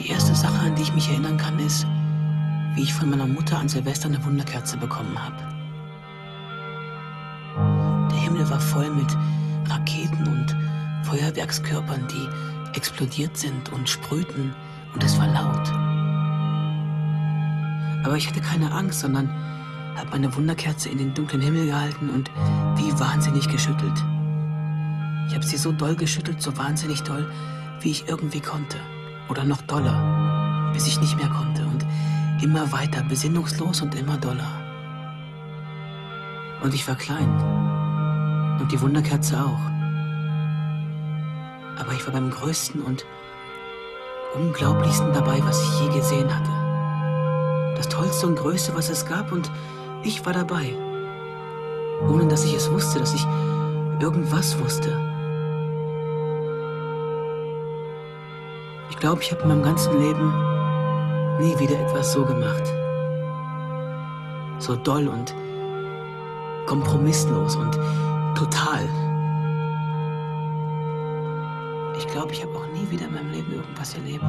Die erste Sache, an die ich mich erinnern kann, ist, wie ich von meiner Mutter an Silvester eine Wunderkerze bekommen habe. Der Himmel war voll mit Raketen und Feuerwerkskörpern, die explodiert sind und sprühten, und es war laut. Aber ich hatte keine Angst, sondern habe meine Wunderkerze in den dunklen Himmel gehalten und wie wahnsinnig geschüttelt. Ich habe sie so doll geschüttelt, so wahnsinnig doll, wie ich irgendwie konnte. Oder noch doller, bis ich nicht mehr konnte. Und immer weiter, besinnungslos und immer doller. Und ich war klein. Und die Wunderkerze auch. Aber ich war beim größten und unglaublichsten dabei, was ich je gesehen hatte. Das tollste und größte, was es gab, und ich war dabei. Ohne dass ich es wusste, dass ich irgendwas wusste. Glaube, ich habe in meinem ganzen Leben nie wieder etwas so gemacht. So doll und kompromisslos und total. Ich glaube, ich habe auch nie wieder in meinem Leben irgendwas erlebt,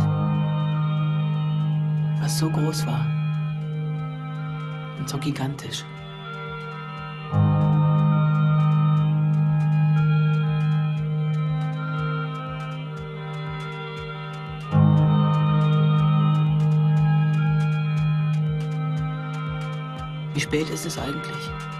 was so groß war und so gigantisch. Spät ist es eigentlich?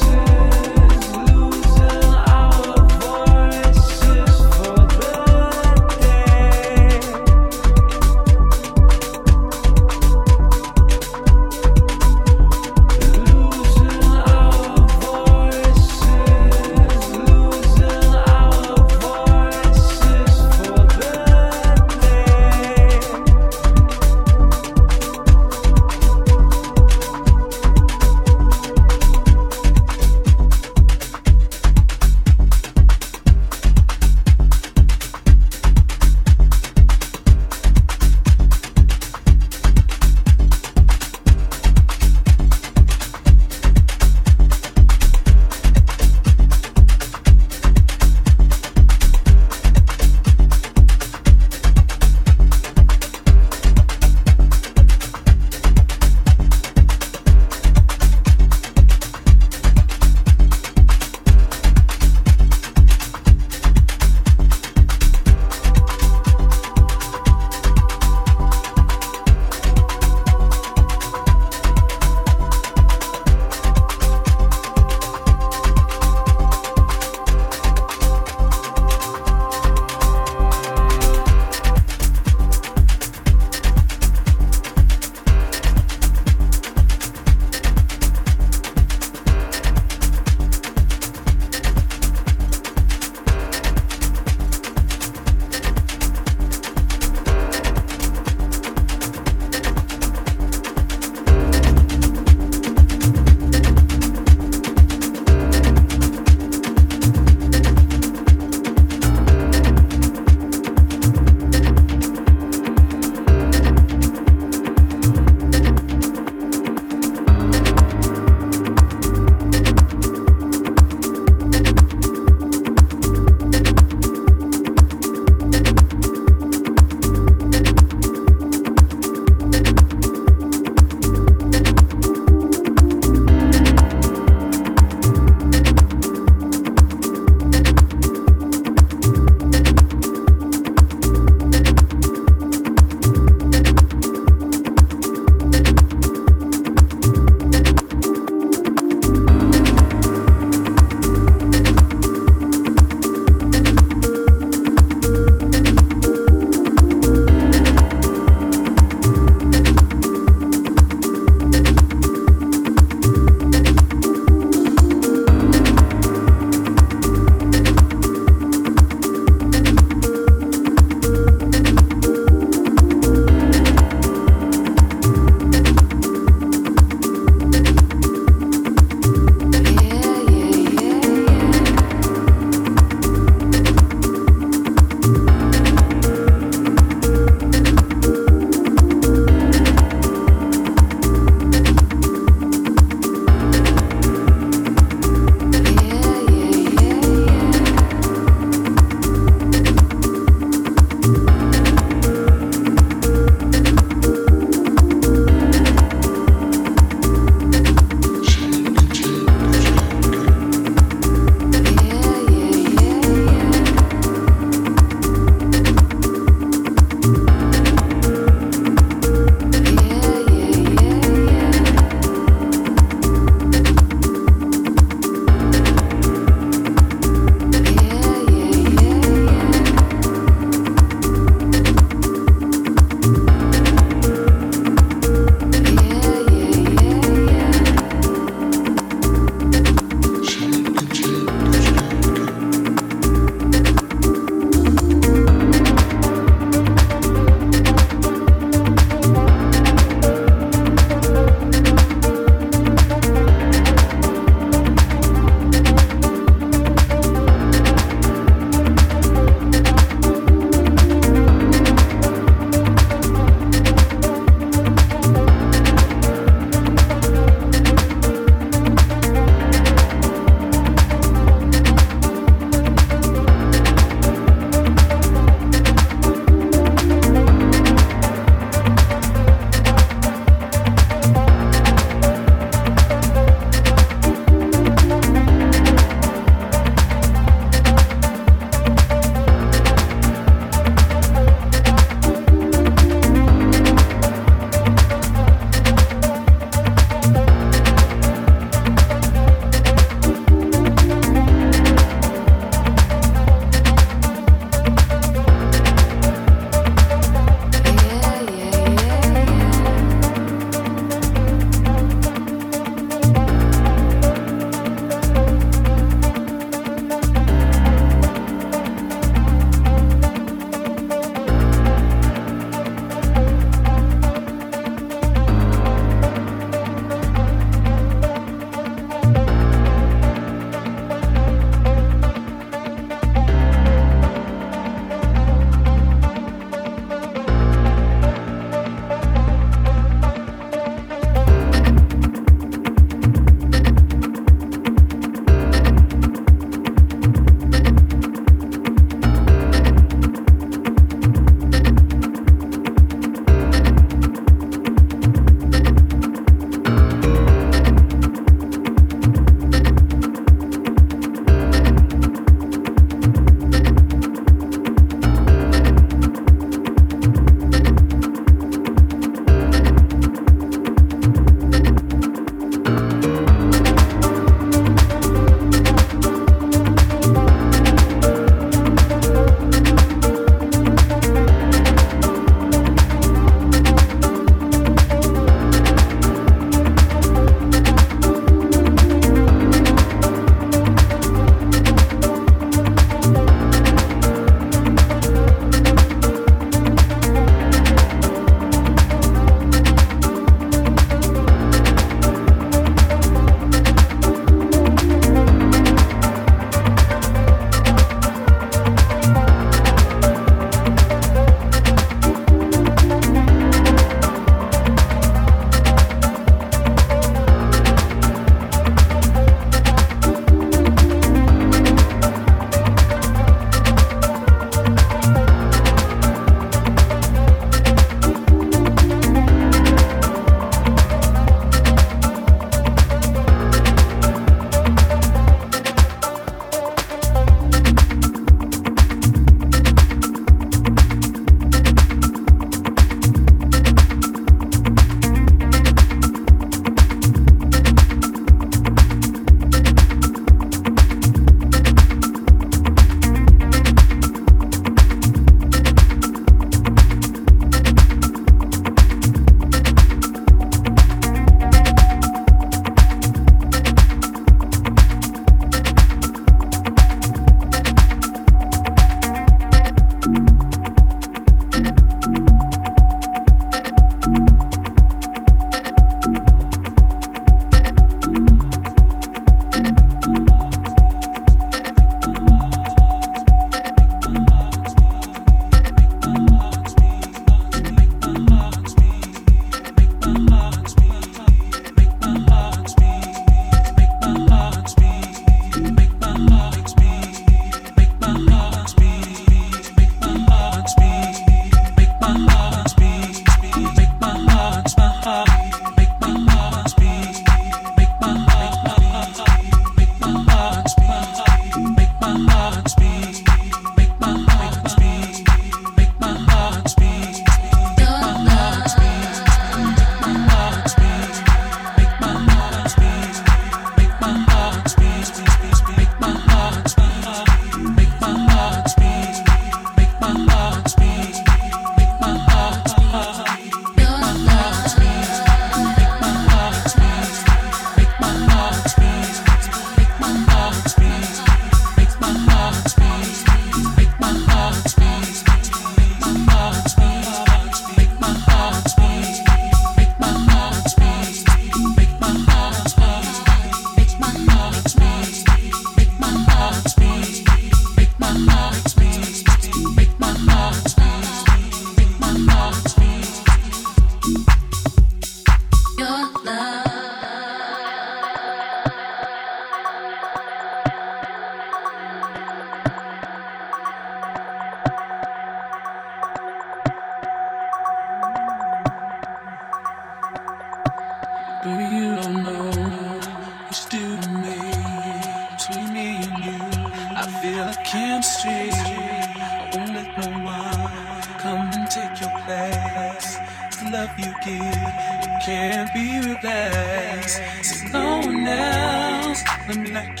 can't be replaced. There's no one else. Let me not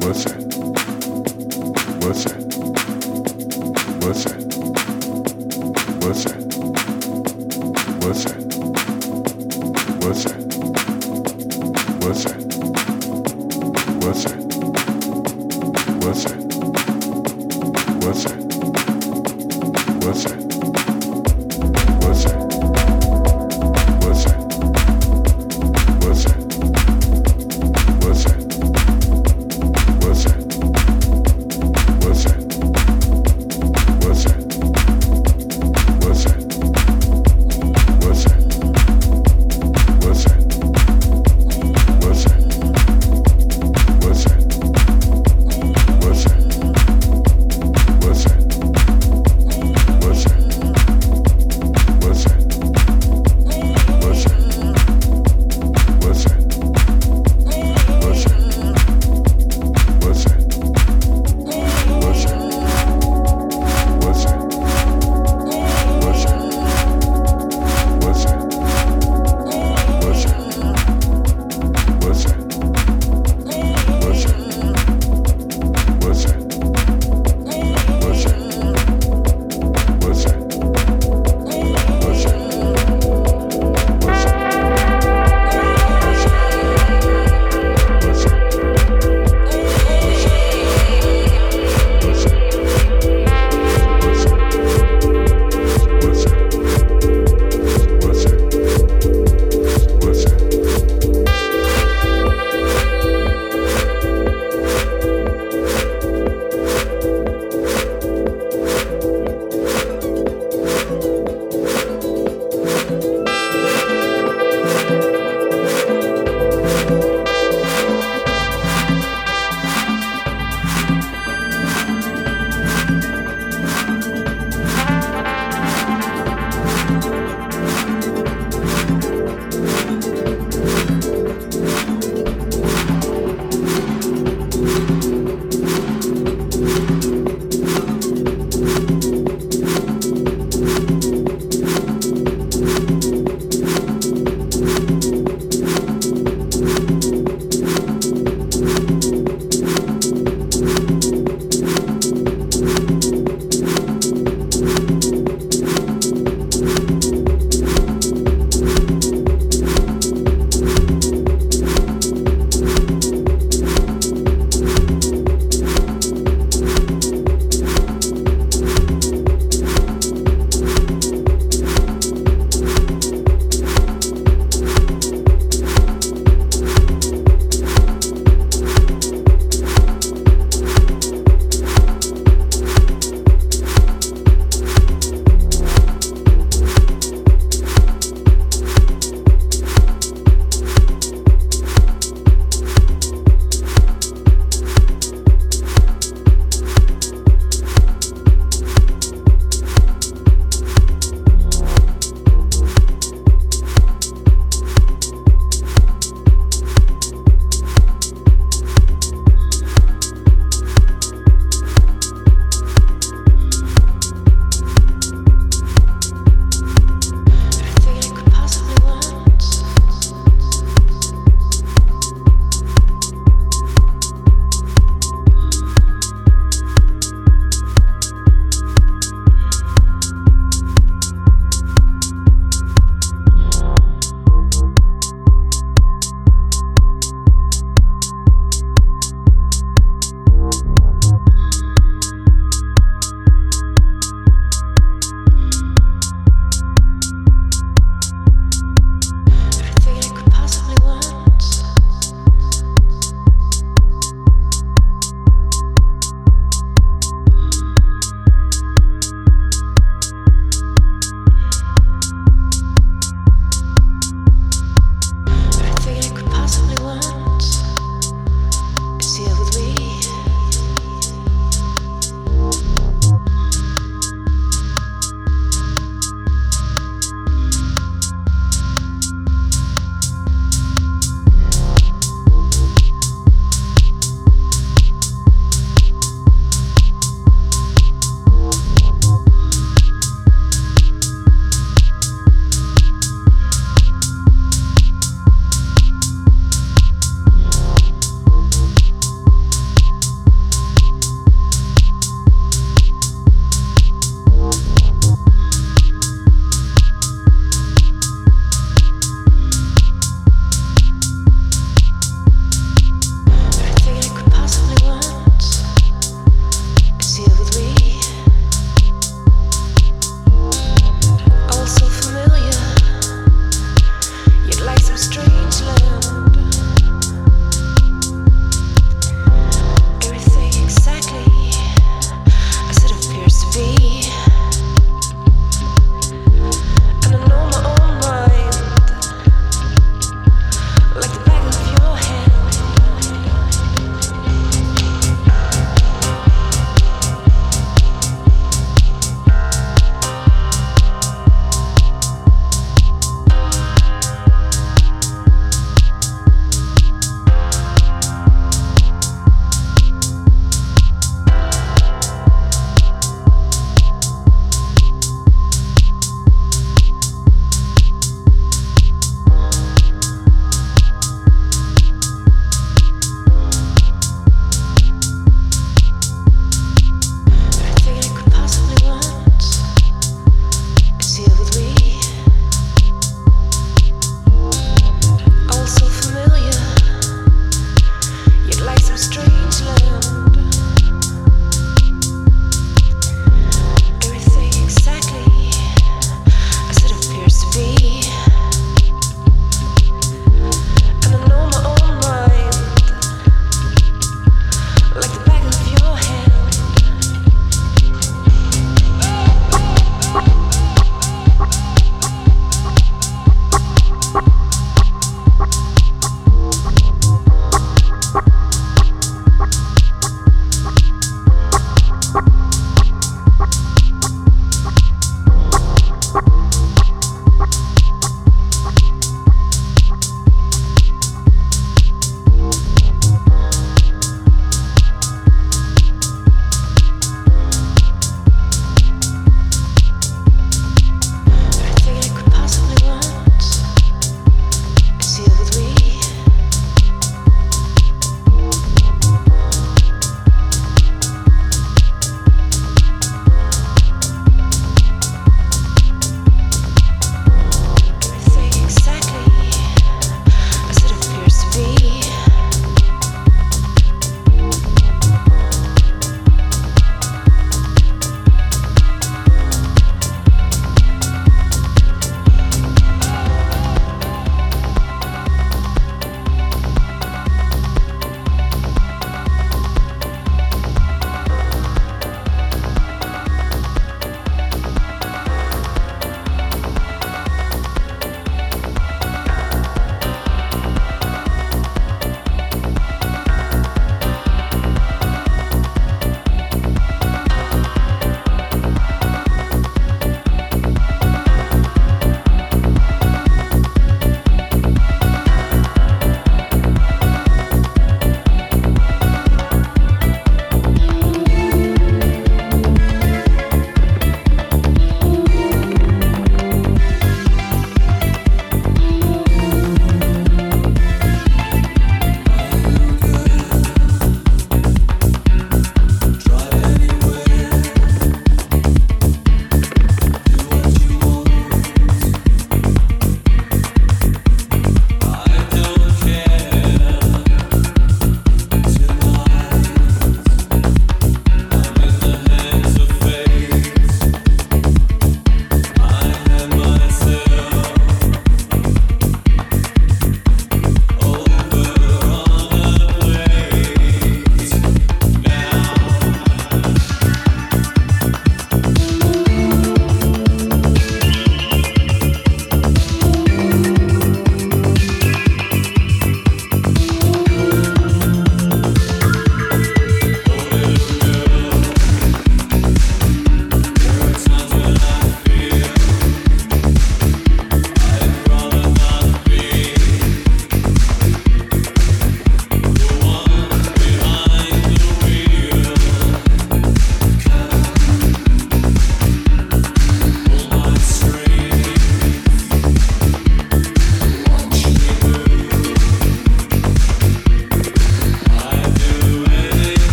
Wilson. Wilson. What's Wilson.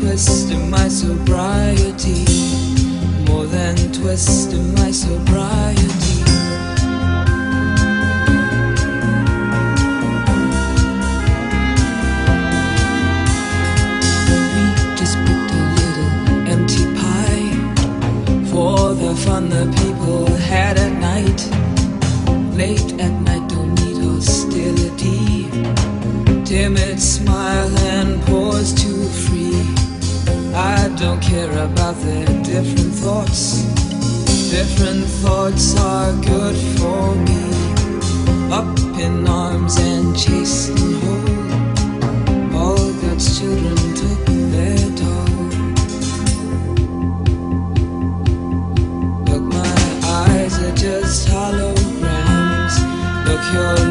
twist in my sobriety. More than twist in my sobriety. We just picked a little empty pie for the fun the people had at night. Late at night, don't need hostility. Timid smile and pause don't care about their different thoughts. Different thoughts are good for me. Up in arms and chasing home. All God's children took their toll. Look, my eyes are just holograms. Look, your